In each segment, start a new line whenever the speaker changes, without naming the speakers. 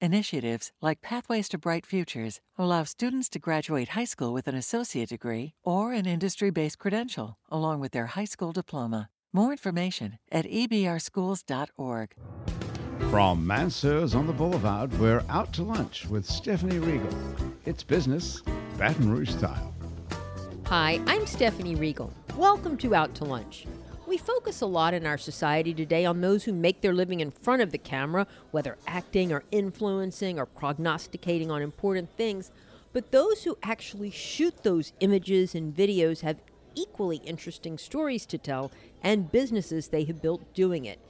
Initiatives like Pathways to Bright Futures allow students to graduate high school with an associate degree or an industry based credential, along with their high school diploma. More information at ebrschools.org.
From Mansur's on the Boulevard, we're out to lunch with Stephanie Riegel. It's business, Baton Rouge style.
Hi, I'm Stephanie Riegel. Welcome to Out to Lunch. We focus a lot in our society today on those who make their living in front of the camera, whether acting or influencing or prognosticating on important things. But those who actually shoot those images and videos have equally interesting stories to tell and businesses they have built doing it.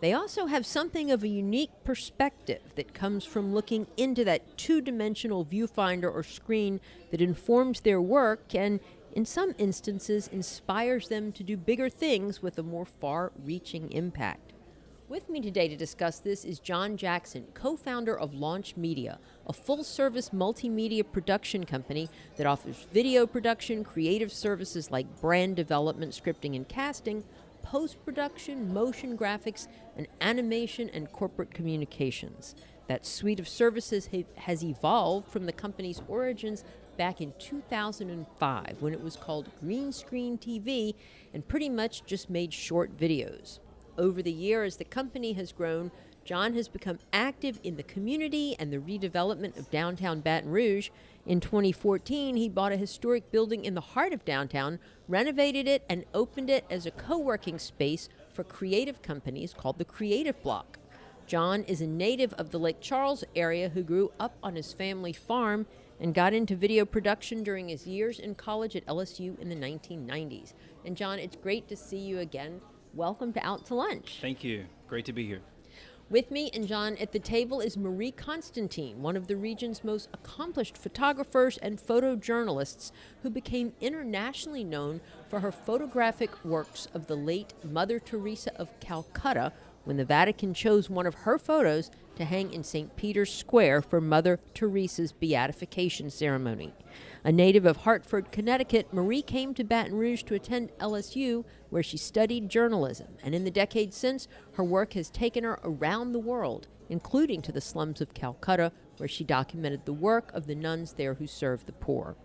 They also have something of a unique perspective that comes from looking into that two dimensional viewfinder or screen that informs their work and in some instances inspires them to do bigger things with a more far reaching impact. With me today to discuss this is John Jackson, co founder of Launch Media, a full service multimedia production company that offers video production, creative services like brand development, scripting, and casting, post production, motion graphics, and animation and corporate communications. That suite of services has evolved from the company's origins back in 2005 when it was called Green Screen TV and pretty much just made short videos. Over the years, the company has grown, John has become active in the community and the redevelopment of downtown Baton Rouge. In 2014, he bought a historic building in the heart of downtown, renovated it, and opened it as a co working space for creative companies called the Creative Bloc. John is a native of the Lake Charles area who grew up on his family farm and got into video production during his years in college at LSU in the 1990s. And John, it's great to see you again. Welcome to Out to Lunch.
Thank you. Great to be here.
With me and John at the table is Marie Constantin, one of the region's most accomplished photographers and photojournalists who became internationally known for her photographic works of the late Mother Teresa of Calcutta when the Vatican chose one of her photos to hang in St. Peter's Square for Mother Teresa's beatification ceremony. A native of Hartford, Connecticut, Marie came to Baton Rouge to attend LSU, where she studied journalism, and in the decades since, her work has taken her around the world, including to the slums of Calcutta, where she documented the work of the nuns there who served the poor.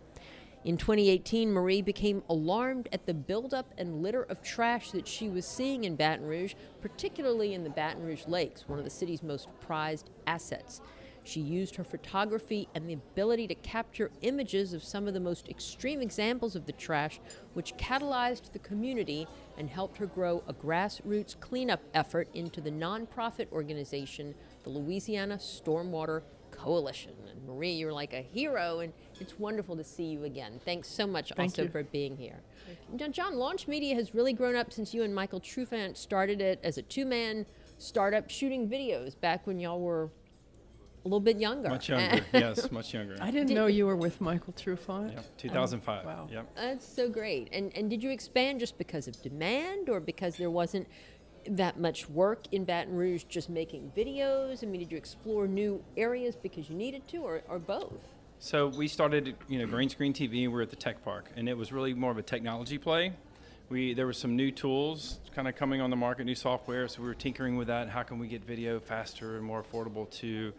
In 2018, Marie became alarmed at the buildup and litter of trash that she was seeing in Baton Rouge, particularly in the Baton Rouge Lakes, one of the city's most prized assets. She used her photography and the ability to capture images of some of the most extreme examples of the trash, which catalyzed the community and helped her grow a grassroots cleanup effort into the nonprofit organization, the Louisiana Stormwater Coalition. And Marie, you're like a hero, and it's wonderful to see you again. Thanks so much
Thank
also
you.
for being here. John, John, Launch Media has really grown up since you and Michael Trufant started it as a two-man startup shooting videos back when y'all were a little bit younger.
Much younger, yes, much younger.
I didn't
Did-
know you were with Michael Trufant.
Yep, 2005.
wow.
Yep.
That's so great. And and did you expand just because of demand or because there wasn't that much work in Baton Rouge just making videos? I mean, did you explore new areas because you needed to or, or both?
So we started, you know, green screen TV. We were at the tech park, and it was really more of a technology play. We there were some new tools kind of coming on the market, new software. So we were tinkering with that. How can we get video faster and more affordable to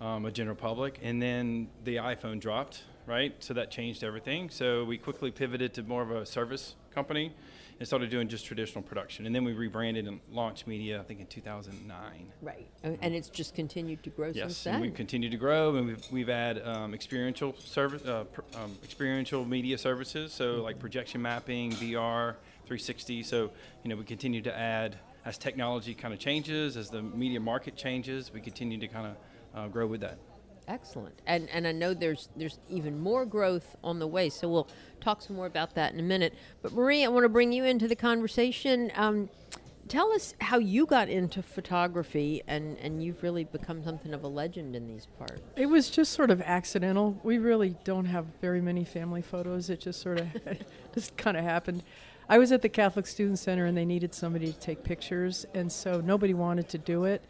um, a general public? And then the iPhone dropped, right? So that changed everything. So we quickly pivoted to more of a service company and started doing just traditional production. And then we rebranded and launched media, I think, in 2009.
Right. And and it's just continued to grow since
Yes,
then.
and we've continued to grow, and we've we've had um, experiential service, uh, pr- um, experiential media services, so like projection mapping, VR, 360. So you know we continue to add as technology kind of changes, as the media market changes, we continue to kind of uh, grow with that.
Excellent. And and I know there's there's even more growth on the way. So we'll talk some more about that in a minute. But Marie, I want to bring you into the conversation. Um, tell us how you got into photography, and and you've really become something of a legend in these parts.
It was just sort of accidental. We really don't have very many family photos. It just sort of just kind of happened. I was at the Catholic Student Center and they needed somebody to take pictures, and so nobody wanted to do it.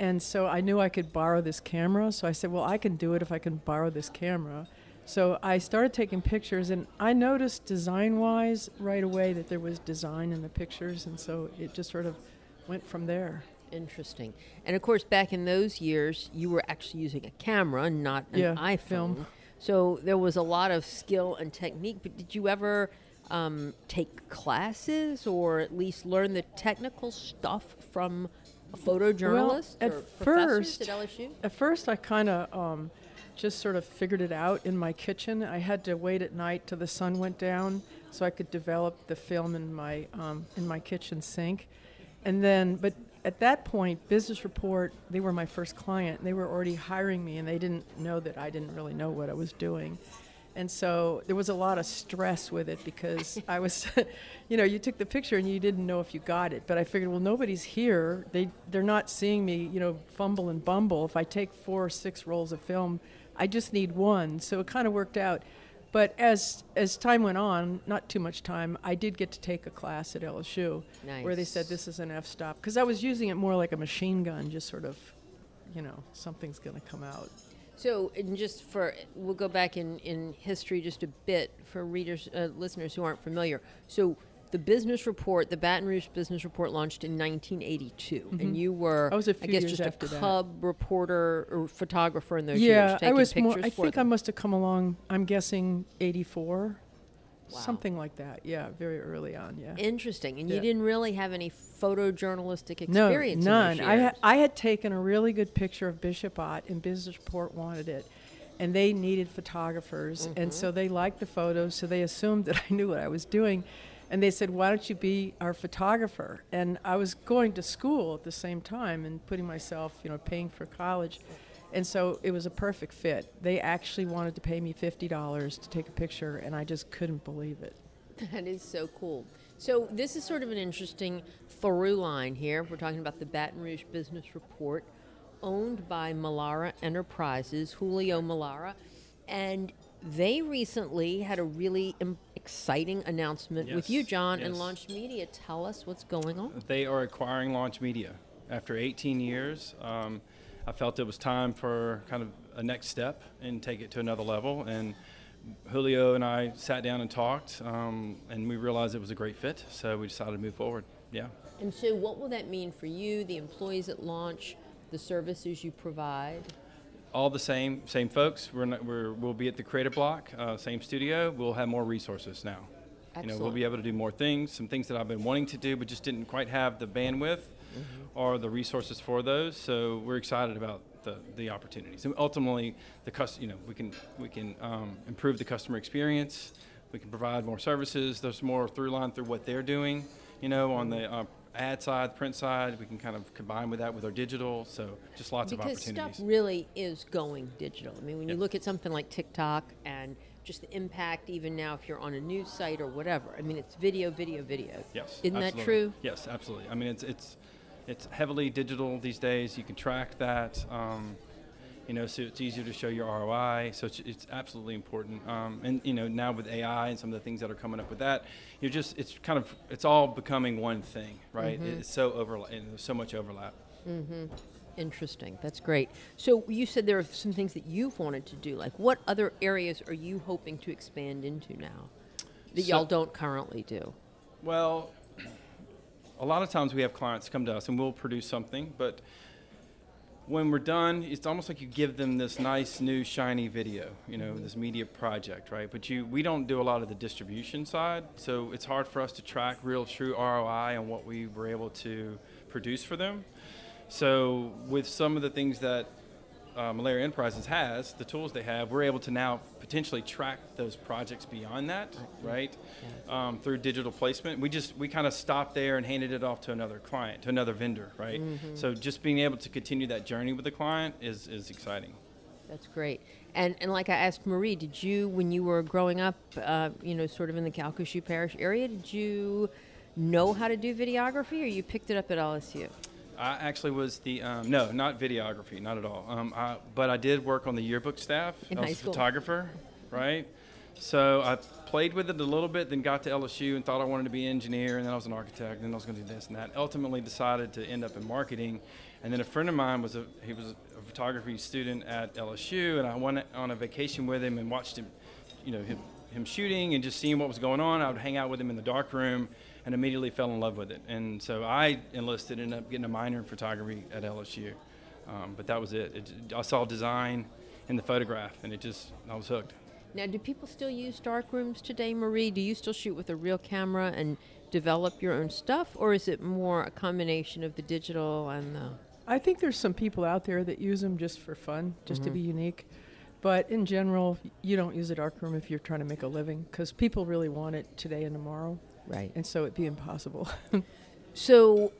And so I knew I could borrow this camera, so I said, Well, I can do it if I can borrow this camera. So I started taking pictures, and I noticed design wise right away that there was design in the pictures, and so it just sort of went from there.
Interesting. And of course, back in those years, you were actually using a camera, not an
Yeah,
iPhone.
film.
So there was a lot of skill and technique. But did you ever um, take classes or at least learn the technical stuff from a photojournalist
at
or
first-
at LSU?
At first, I kind of um, just sort of figured it out in my kitchen. I had to wait at night till the sun went down so I could develop the film in my um, in my kitchen sink, and then but. At that point, Business Report, they were my first client. They were already hiring me, and they didn't know that I didn't really know what I was doing. And so there was a lot of stress with it because I was, you know, you took the picture and you didn't know if you got it. But I figured, well, nobody's here. They they're not seeing me, you know, fumble and bumble. If I take four or six rolls of film, I just need one. So it kind of worked out. But as as time went on, not too much time, I did get to take a class at LSU where they said this is an f stop because I was using it more like a machine gun, just sort of, you know, something's going to come out.
So, and just for, we'll go back in, in history just a bit for readers, uh, listeners who aren't familiar. So, the business report, the Baton Rouge Business Report, launched in 1982, and you were,
Mm-hmm. I was a
I
few
guess,
years
just
after
a
that.
cub reporter or photographer in those
yeah,
years, taking
I was more. I think I must have come along. I'm guessing '84,
Wow.
something like that. Yeah, very early on. Yeah.
Interesting, and you didn't really have any photojournalistic experience. in
none. I had I had taken a really good picture of Bishop Ott, and Business Report wanted it, and they needed photographers,
Mm-hmm.
and so they liked the photos, so they assumed that I knew what I was doing. And they said, "Why don't you be our photographer?" And I was going to school at the same time and putting myself, you know, paying for college, and so it was a perfect fit. They actually wanted to pay me fifty dollars to take a picture, and I just couldn't believe it.
That is so cool. So this is sort of an interesting through line here. We're talking about the Baton Rouge Business Report, owned by Melara Enterprises, Julio Melara, and they recently had a really im- exciting announcement with you,
Yes,
John, and. Launch Media. Tell us what's going on.
They are acquiring Launch Media. After 18 years, um, I felt it was time for kind of a next step and take it to another level. And Julio and I sat down and talked, um, and we realized it was a great fit. So we decided to move forward. Yeah.
And so, what will that mean for you, the employees at Launch, the services you provide?
all the same, same folks. We're, not, we're we'll be at the Creative Bloc, uh, same studio. We'll have more resources now. You know, we'll be able to do more things, some things that I've been wanting to do, but just didn't quite have the bandwidth or the resources for those. So we're excited about the, the opportunities, and ultimately, the cus- You know, we can we can um, improve the customer experience. We can provide more services. There's more through line through what they're doing. You know, on the uh, ad side, print side, we can kind of combine with that with our digital. So just lots of opportunities.
because stuff really is going digital. I mean, when you look at something like TikTok and just the impact, even now if you're on a news site or whatever, I mean, it's video, video, video.
Yes.
Isn't that true?
Yes, absolutely. I mean, it's it's it's heavily digital these days. You can track that. Um, you know, so it's easier to show your ROI. So it's, it's absolutely important. Um, and you know, now with AI and some of the things that are coming up with that, you're just it's kind of it's all becoming one thing, right?
Mm-hmm.
It's so overlap. There's so much overlap. Mm-hmm.
Interesting. That's great. So you said there are some things that you've wanted to do. Like, what other areas are you hoping to expand into now that
So-
y'all don't currently do?
Well, a lot of times we have clients come to us and we'll produce something, but when we're done, it's almost like you give them this nice new shiny video, you know, this media project, right? But you, we don't do a lot of the distribution side, so it's hard for us to track real true ROI on what we were able to produce for them. So with some of the things that uh, Melara Enterprises has, the tools they have, we're able to now potentially track those projects beyond that, right? Um, through digital placement. We just we kind of stopped there and handed it off to another client, to another vendor, right? So just being able to continue that journey with the client is is exciting.
That's great. And and like I asked Marie, did you, when you were growing up, uh, you know, sort of in the Calcasieu Parish area, did you know how to do videography, or you picked it up at LSU?
I actually was the um, no, not videography, not at all. Um, I, but I did work on the yearbook staff.
In
I was a photographer, right? So I played with it a little bit, then got to LSU and thought I wanted to be an engineer, and then I was an architect, and then I was going to do this and that. Ultimately, decided to end up in marketing, and then a friend of mine was a he was a photography student at LSU, and I went on a vacation with him and watched him, you know, him, him shooting and just seeing what was going on. I would hang out with him in the dark room, and immediately fell in love with it. And so I enlisted, ended up getting a minor in photography at LSU, um, but that was it. it. I saw design in the photograph, and it just I was hooked.
Now, do people still use dark rooms today, Marie? Do you still shoot with a real camera and develop your own stuff, or is it more a combination of the digital and the?
I think there's some people out there that use them just for fun, just to
Mhm.
be unique. But in general, you don't use a darkroom if you're trying to make a living because people really want it today and tomorrow,
Right.
and so it'd be impossible.
So,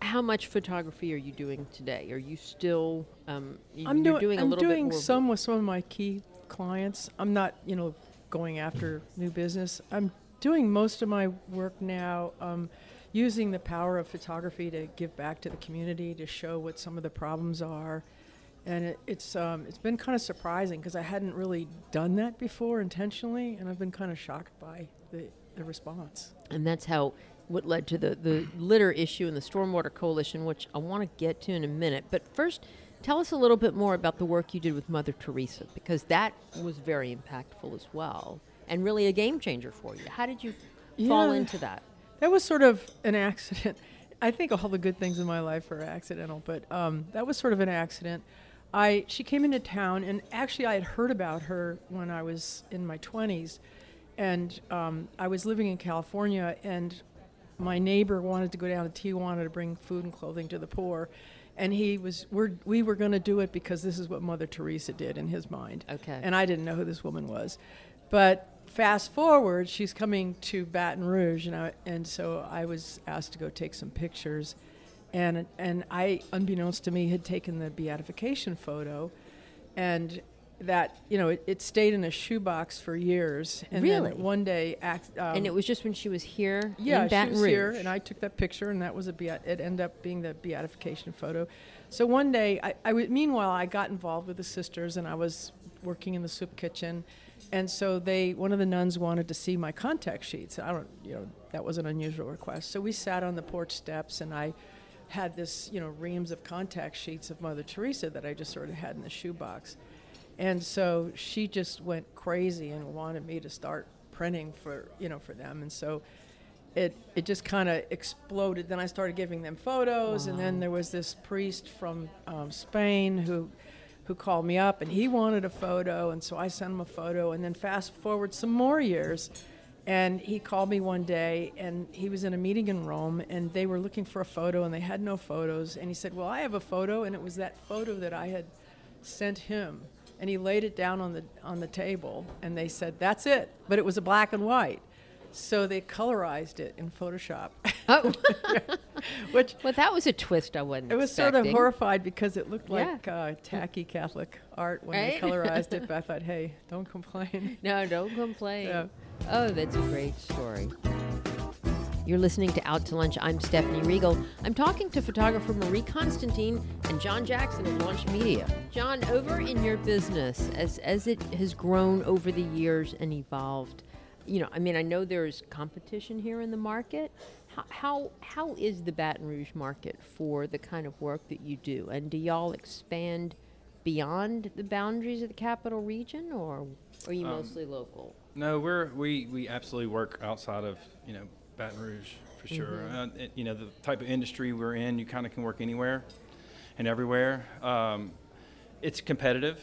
how much photography are you doing today? Are you still? Um, y-
I'm
you're
doing,
doing a
I'm
little
doing
bit more.
some with some of my key clients. I'm not, you know, going after new business. I'm doing most of my work now um, using the power of photography to give back to the community, to show what some of the problems are. And it, it's um, it's been kind of surprising because I hadn't really done that before intentionally, and I've been kind of shocked by the, the response.
and that's how what led to the the litter issue and the stormwater coalition, which I want to get to in a minute. But first, tell us a little bit more about the work you did with Mother Teresa because that was very impactful as well, and really a game changer for you. How did you fall
Yeah.
into that?
That was sort of an accident. I think all the good things in my life are accidental, but um, that was sort of an accident. I she came into town, and actually I had heard about her when I was in my twenties, and um, I was living in California, and my neighbor wanted to go down to Tijuana to bring food and clothing to the poor, and he was we're, we were going to do it because this is what Mother Teresa did in his mind.
Okay.
And I didn't know who this woman was, but fast forward, she's coming to Baton Rouge, and I, and so I was asked to go take some pictures, and and I, unbeknownst to me, had taken the beatification photo, and that you know it, it stayed in a shoebox for years, and
Really?
then one day, act, um,
and it was just when she was here
yeah,
in Baton
she was
Rouge.
here, and I took that picture, and that was a beat. It ended up being the beatification photo. So one day, I, I meanwhile, I got involved with the sisters, and I was working in the soup kitchen, and so they, one of the nuns wanted to see my contact sheets. I don't, you know, that was an unusual request. So we sat on the porch steps, and I had this, you know, reams of contact sheets of Mother Teresa that I just sort of had in the shoebox. And so she just went crazy and wanted me to start printing for you know for them. And so it it just kind of exploded. Then I started giving them photos, and then there was this priest from um, Spain who who called me up, and he wanted a photo, and so I sent him a photo. And then fast forward some more years. And he called me one day, and he was in a meeting in Rome, and they were looking for a photo, and they had no photos. And he said, "Well, I have a photo," and it was that photo that I had sent him and he laid it down on the on the table and they said that's it but it was a black and white so they colorized it in photoshop
Oh,
which
well, that was a twist I wasn't
it was sort of horrified because it looked
Yeah.
like uh, tacky catholic art when
Right?
they colorized it but i thought hey don't complain
No, don't complain.
Yeah.
Oh, that's a great story. You're listening to Out to Lunch. I'm Stephanie Riegel. I'm talking to photographer Marie Constantin and John Jackson of Launch Media. John, over in your business, as as it has grown over the years and evolved, you know, I mean, I know there's competition here in the market. How how, how is the Baton Rouge market for the kind of work that you do? And do y'all expand beyond the boundaries of the capital region, or are you
Um,
mostly local?
No, we're we we absolutely work outside of you know Baton Rouge for sure. Uh, it, you know the type of industry we're in, you kind of can work anywhere and everywhere. Um, it's competitive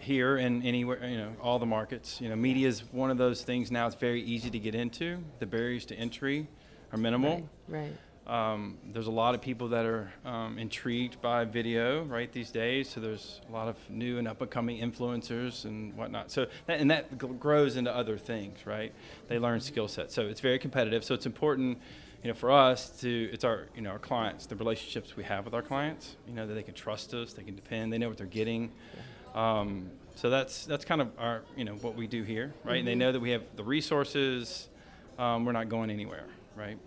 here and anywhere, you know, all the markets. You know, media is one of those things now. It's very easy to get into. The barriers to entry are minimal.
Right. right.
Um, there's a lot of people that are um, intrigued by video right these days. So there's a lot of new and up and coming influencers and whatnot. So that, and that grows into other things, right? They learn skill sets. So it's very competitive. So it's important, you know, for us to it's our you know our clients, the relationships we have with our clients. You know that they can trust us, they can depend, they know what they're getting. Um, so that's that's kind of our you know what we do here, right? And they know that we have the resources. Um, we're not going anywhere, right?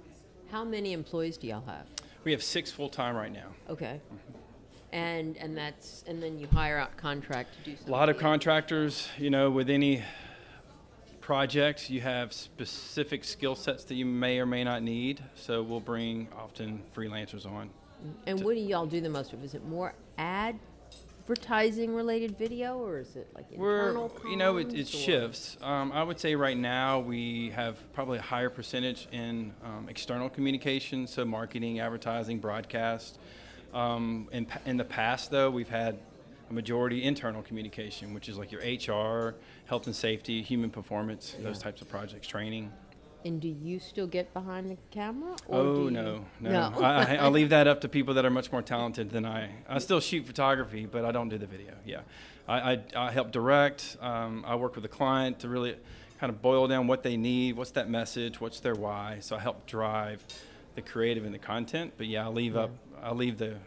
How many employees do y'all have?
We have six full time right now.
Okay. And and that's and then you hire out contract to do
stuff.
A
lot of contractors, you know, with any projects, you have specific skill sets that you may or may not need. So we'll bring often freelancers on.
And what do y'all do the most of? Is it more advertising related video or is it like
We're,
internal
you know, it, it shifts. Um, I would say right now we have probably a higher percentage in um, external communication, so marketing, advertising, broadcast. Um, in, in the past, though, we've had a majority internal communication, which is like your HR, health and safety, human performance, those types of projects, training.
And do you still get behind the camera? or
Oh
do you-
no, no!
No.
I, I, leave that up to people that are much more talented than I. I still shoot photography, but I don't do the video. Yeah, I, I, I help direct. Um, I work with the client to really kind of boil down what they need, what's that message, what's their why. So I help drive the creative and the content. But yeah, I leave up. I leave the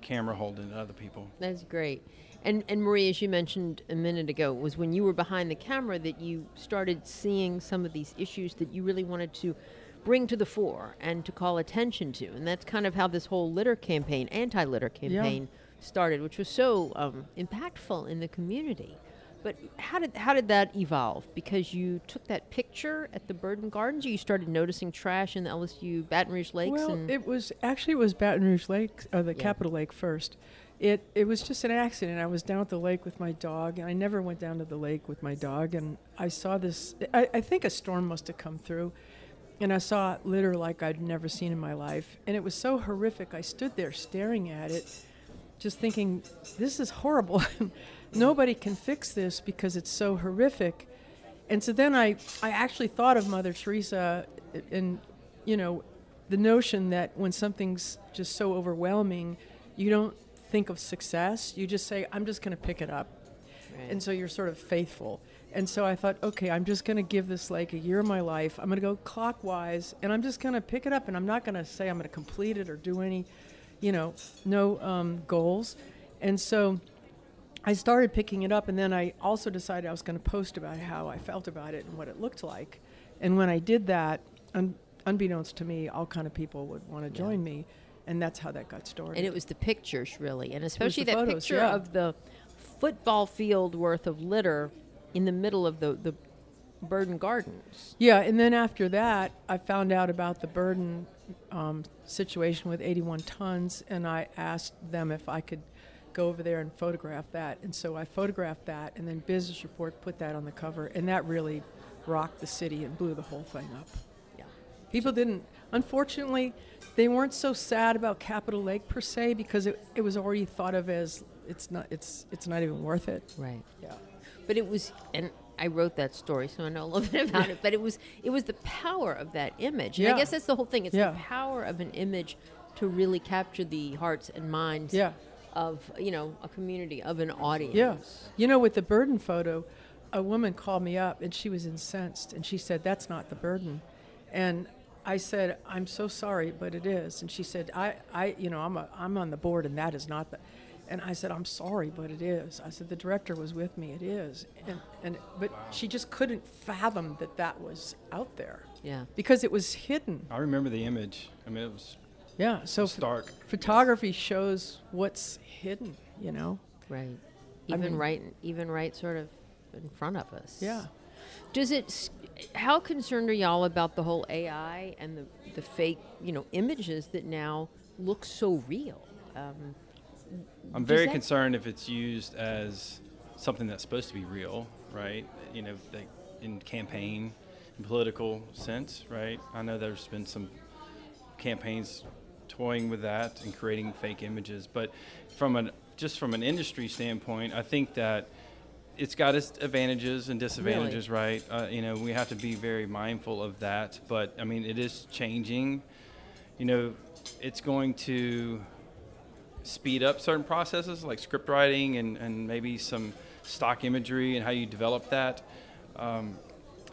camera holding to other people.
That's great. And and Marie, as you mentioned a minute ago, was when you were behind the camera that you started seeing some of these issues that you really wanted to bring to the fore and to call attention to. And that's kind of how this whole litter campaign, anti-litter campaign, started, which was so um, impactful in the community. But how did how did that evolve? Because you took that picture at the Burden Gardens, or you started noticing trash in the LSU Baton Rouge lakes.
Well, it was actually it was Baton Rouge Lake, or the
Yeah.
Capitol Lake first. It it was just an accident. I was down at the lake with my dog, and I never went down to the lake with my dog. And I saw this. I, I think a storm must have come through, and I saw litter like I'd never seen in my life, and it was so horrific. I stood there staring at it, just thinking, "This is horrible. Nobody can fix this because it's so horrific." And so then I, I actually thought of Mother Teresa and, you know, the notion that when something's just so overwhelming, you don't think of success. You just say, I'm just going to pick it up.
Right.
And so you're sort of faithful. And so I thought, okay, I'm just going to give this like a year of my life. I'm going to go clockwise and I'm just going to pick it up and I'm not going to say I'm going to complete it or do any, you know, no um, goals. And so I started picking it up, and then I also decided I was going to post about how I felt about it and what it looked like. And when I did that, un- unbeknownst to me, all kind of people would want to join me, and that's how that got started.
And it was the pictures, really, and especially
the
that
photos,
picture
yeah.
of the football field worth of litter in the middle of the the Burden Gardens.
yeah, and then after that, I found out about the burden um, situation with 81 tons, and I asked them if I could go over there and photograph that. And so I photographed that, and then Business Report put that on the cover, and that really rocked the city and blew the whole thing up.
Yeah.
People didn't. Unfortunately, they weren't so sad about Capitol Lake per se because it, it was already thought of as it's not it's it's not even worth it.
Right.
Yeah.
But it was, and I wrote that story, so I know a little bit about it. But it was it was the power of that image. And I guess that's the whole thing. It's
Yeah.
the power of an image to really capture the hearts and minds
Yeah.
Of you know a community of an audience.
Yeah. You know, with the burden photo, a woman called me up and she was incensed and she said, That's not the burden. And I said, I'm so sorry, but it is. And she said, I, I you know, I'm, a, I'm on the board and that is not the. And I said, I'm sorry, but it is. I said, the director was with me. It is. And, and but she just couldn't fathom that that was out there
Yeah.
because it was hidden.
I remember the image. I mean, it was
Yeah. So ph-
stark.
photography shows what's hidden, you know?
Right.
I
Even
mean-
right, even right, sort of in front of us.
Yeah.
Does it? How concerned are y'all about the whole AI and the the fake, you know, images that now look so real? Um,
I'm very concerned if it's used as something that's supposed to be real, right? You know, like in campaign, in political sense, right? I know there's been some campaigns toying with that and creating fake images, but from an just from an industry standpoint, I think that it's got its advantages and disadvantages, right? Uh, you know, we have to be very mindful of that. But I mean, it is changing. You know, it's going to speed up certain processes like script writing and, and maybe some stock imagery and how you develop that. Um,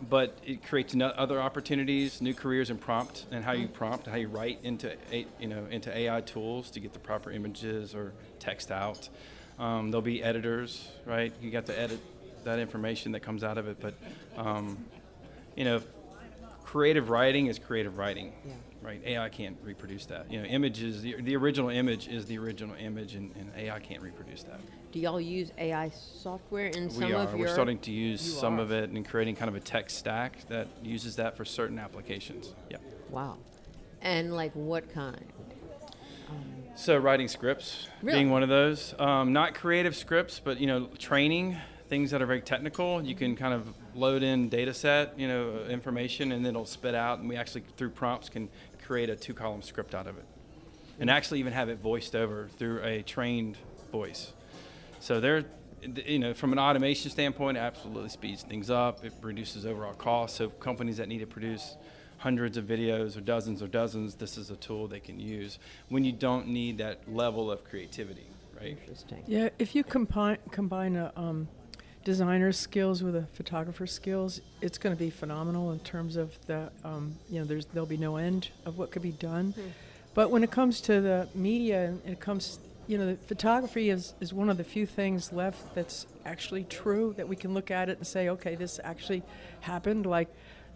but it creates other opportunities, new careers in prompt and how you prompt, how you write into you know into AI tools to get the proper images or text out. Um, there'll be editors, right? You got to edit that information that comes out of it, but um, you know, creative writing is creative writing.
Yeah.
Right. AI can't reproduce that. You know, images. The, the original image is the original image, and, and AI can't reproduce that.
Do y'all use AI software in some
we are.
of your?
We're starting to use
You
some
are.
of it and creating kind of a tech stack that uses that for certain applications. Yeah.
Wow. And like what kind?
So writing scripts,
Really?
being one of those, um, not creative scripts, but you know, training things that are very technical. You can kind of load in data set, you know, information, and then it'll spit out. And we actually, through prompts, can create a two-column script out of it, and actually even have it voiced over through a trained voice. So there, you know, from an automation standpoint, it absolutely speeds things up. It reduces overall costs. So companies that need to produce hundreds of videos or dozens or dozens, this is a tool they can use when you don't need that level of creativity, right?
Interesting.
Yeah, if you combine combine a um, designer's skills with a photographer's skills, it's going to be phenomenal in terms of the um, you know there's there'll be no end of what could be done. But when it comes to the media and it comes you know the photography is, is one of the few things left that's actually true that we can look at it and say okay this actually happened like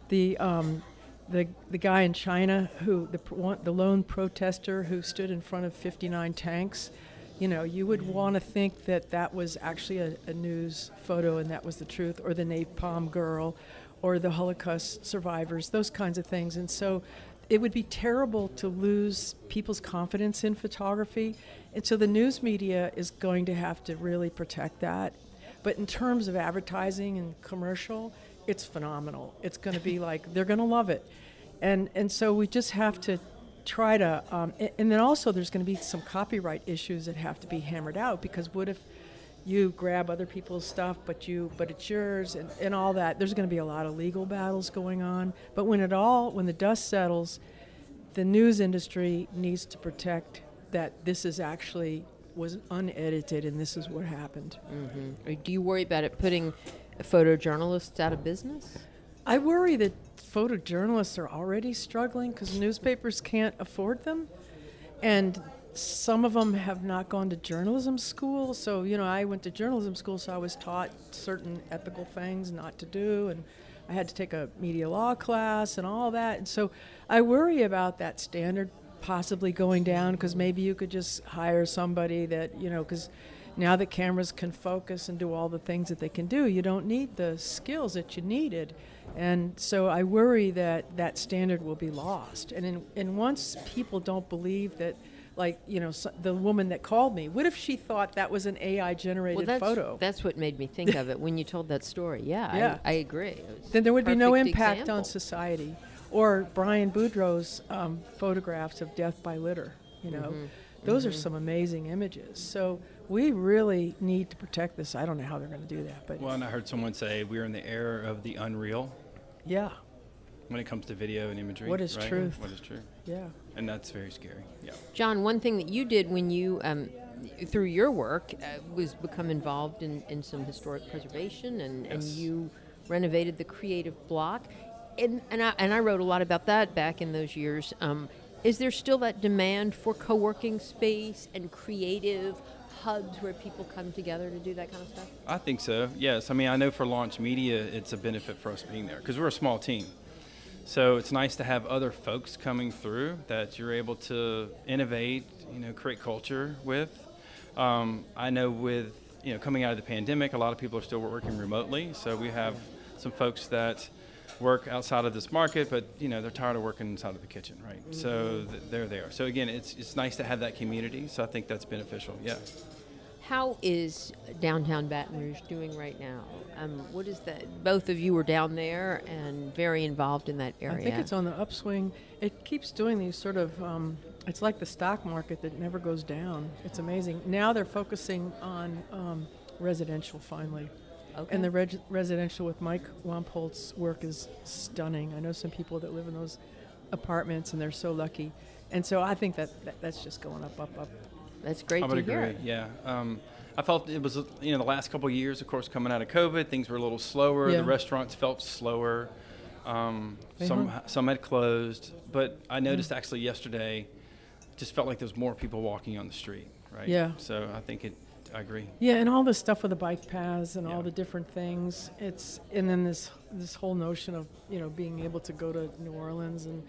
the um, the the guy in China who the one, the lone protester who stood in front of 59 tanks, you know, you would want to think that that was actually a, a news photo and that was the truth, or the napalm girl, or the Holocaust survivors, those kinds of things, and so. It would be terrible to lose people's confidence in photography. And so the news media is going to have to really protect that. But in terms of advertising and commercial, it's phenomenal. It's going to be like they're going to love it, and and so we just have to try to. Um, and then also there's going to be some copyright issues that have to be hammered out because what if you grab other people's stuff but you but it's yours and, and all that there's going to be a lot of legal battles going on but when it all when the dust settles the news industry needs to protect that this is actually was unedited and this is what happened
Or do you worry about it putting photojournalists out of business?
I worry that photojournalists are already struggling because newspapers can't afford them. And some of them have not gone to journalism school. So, you know, I went to journalism school, so I was taught certain ethical things not to do. And I had to take a media law class and all that. And so I worry about that standard possibly going down because maybe you could just hire somebody that, you know, because now that cameras can focus and do all the things that they can do, you don't need the skills that you needed. And so I worry that that standard will be lost. And in, and once people don't believe that, like you know, the woman that called me, what if she thought that was an AI generated
Well, that's
photo?
that's what made me think of it when you told that story. Yeah,
Yeah.
I, I agree.
Then there would be no impact
example.
on society. Or Brian Boudreau's um, photographs of death by litter. You know,
Mm-hmm.
those are some amazing images. So we really need to protect this. I don't know how they're going to do that, but
Well, and I heard someone say we're in the era of the unreal
yeah,
when it comes to video and imagery.
What is
right?
truth?
What is true?
yeah.
And that's very scary. Yeah.
John, one thing that you did when you, um, through your work, uh, was become involved in, in some historic preservation, and, and you renovated the creative bloc, and and I, and I wrote a lot about that back in those years. Um, is there still that demand for co-working space and creative hubs where people come together to do that kind of stuff?
I think so. Yes. I mean, I know for Launch Media, it's a benefit for us being there because we're a small team. So it's nice to have other folks coming through that you're able to innovate, you know, create culture with. Um, I know with you know coming out of the pandemic, a lot of people are still working remotely. So we have some folks that work outside of this market, but you know they're tired of working inside of the kitchen, right? So th- they're there. So again, it's it's nice to have that community. So I think that's beneficial. Yeah.
How is downtown Baton Rouge doing right now? Um, what is that? Both of you were down there and very involved in that area.
I think it's on the upswing. It keeps doing these sort of. Um, it's like the stock market that never goes down. It's amazing. Now they're focusing on um, residential finally,
Okay.
and the reg- residential with Mike Wampold's work is stunning. I know some people that live in those apartments, and they're so lucky. And so I think that, that that's just going up, up, up.
That's great
I would
to
agree.
hear.
Yeah. Um, I felt it was, you know, the last couple of years, of course, coming out of COVID, things were a little slower.
Yeah.
The restaurants felt slower. Um, some
hung-
some had closed, but I noticed actually yesterday, just felt like there was more people walking on the street. Right.
Yeah.
So I think it I agree.
Yeah, and all the stuff with the bike paths and
Yeah.
all the different things. It's and then this this whole notion of you know being able to go to New Orleans and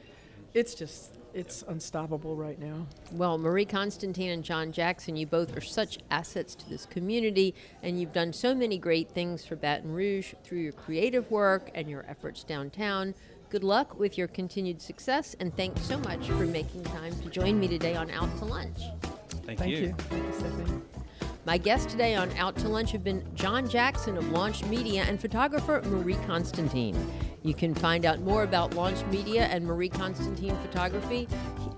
it's just it's unstoppable right now.
Well, Marie Constantin and John Jackson, you both are such assets to this community, and you've done so many great things for Baton Rouge through your creative work and your efforts downtown. Good luck with your continued success, and thanks so much for making time to join me today on Out to Lunch.
Thank,
Thank you. Thank you, Stephanie.
My guests today on Out to Lunch have been John Jackson of Launch Media and photographer Marie Constantin. You can find out more about Launch Media and Marie Constantin photography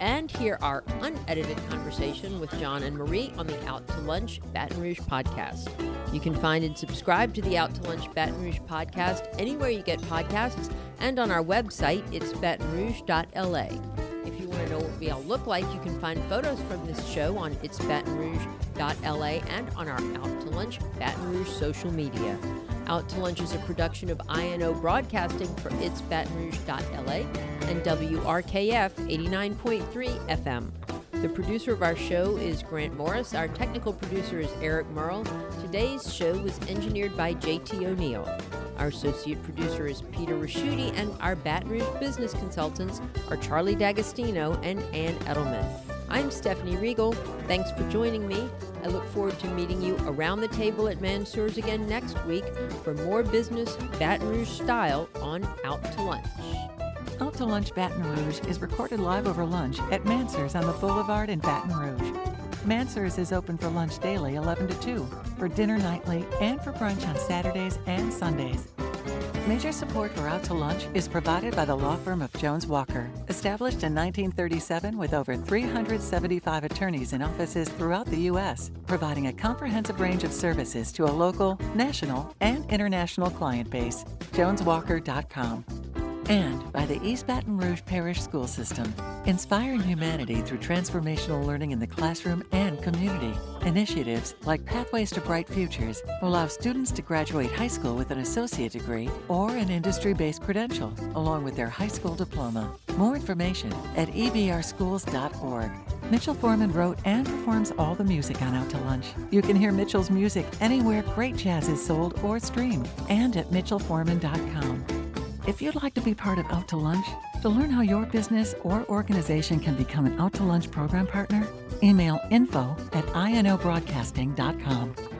and hear our unedited conversation with John and Marie on the Out to Lunch Baton Rouge podcast. You can find and subscribe to the Out to Lunch Baton Rouge podcast anywhere you get podcasts and on our website, it's batonrouge.la. If you want to know what we all look like, you can find photos from this show on itsbatonrouge.la and on our Out to Lunch Baton Rouge social media. Out to Lunch is a production of INO Broadcasting for itsbatonrouge.la and WRKF 89.3 FM. The producer of our show is Grant Morris. Our technical producer is Eric Merle. Today's show was engineered by JT O'Neill. Our associate producer is Peter Raschuti, and our Baton Rouge business consultants are Charlie D'Agostino and Ann Edelman. I'm Stephanie Riegel. Thanks for joining me. I look forward to meeting you around the table at Mansur's again next week for more business Baton Rouge style on Out to Lunch.
Out to Lunch Baton Rouge is recorded live over lunch at Mansur's on the Boulevard in Baton Rouge. Mansur's is open for lunch daily 11 to 2, for dinner nightly, and for brunch on Saturdays and Sundays. Major support for Out to Lunch is provided by the law firm of Jones Walker, established in 1937 with over 375 attorneys in offices throughout the U.S., providing a comprehensive range of services to a local, national, and international client base. JonesWalker.com and by the East Baton Rouge Parish School System, inspiring humanity through transformational learning in the classroom and community. Initiatives like Pathways to Bright Futures allow students to graduate high school with an associate degree or an industry based credential, along with their high school diploma. More information at ebrschools.org. Mitchell Foreman wrote and performs all the music on Out to Lunch. You can hear Mitchell's music anywhere great jazz is sold or streamed, and at mitchellforeman.com. If you'd like to be part of Out to Lunch, to learn how your business or organization can become an Out to Lunch program partner, email info at inobroadcasting.com.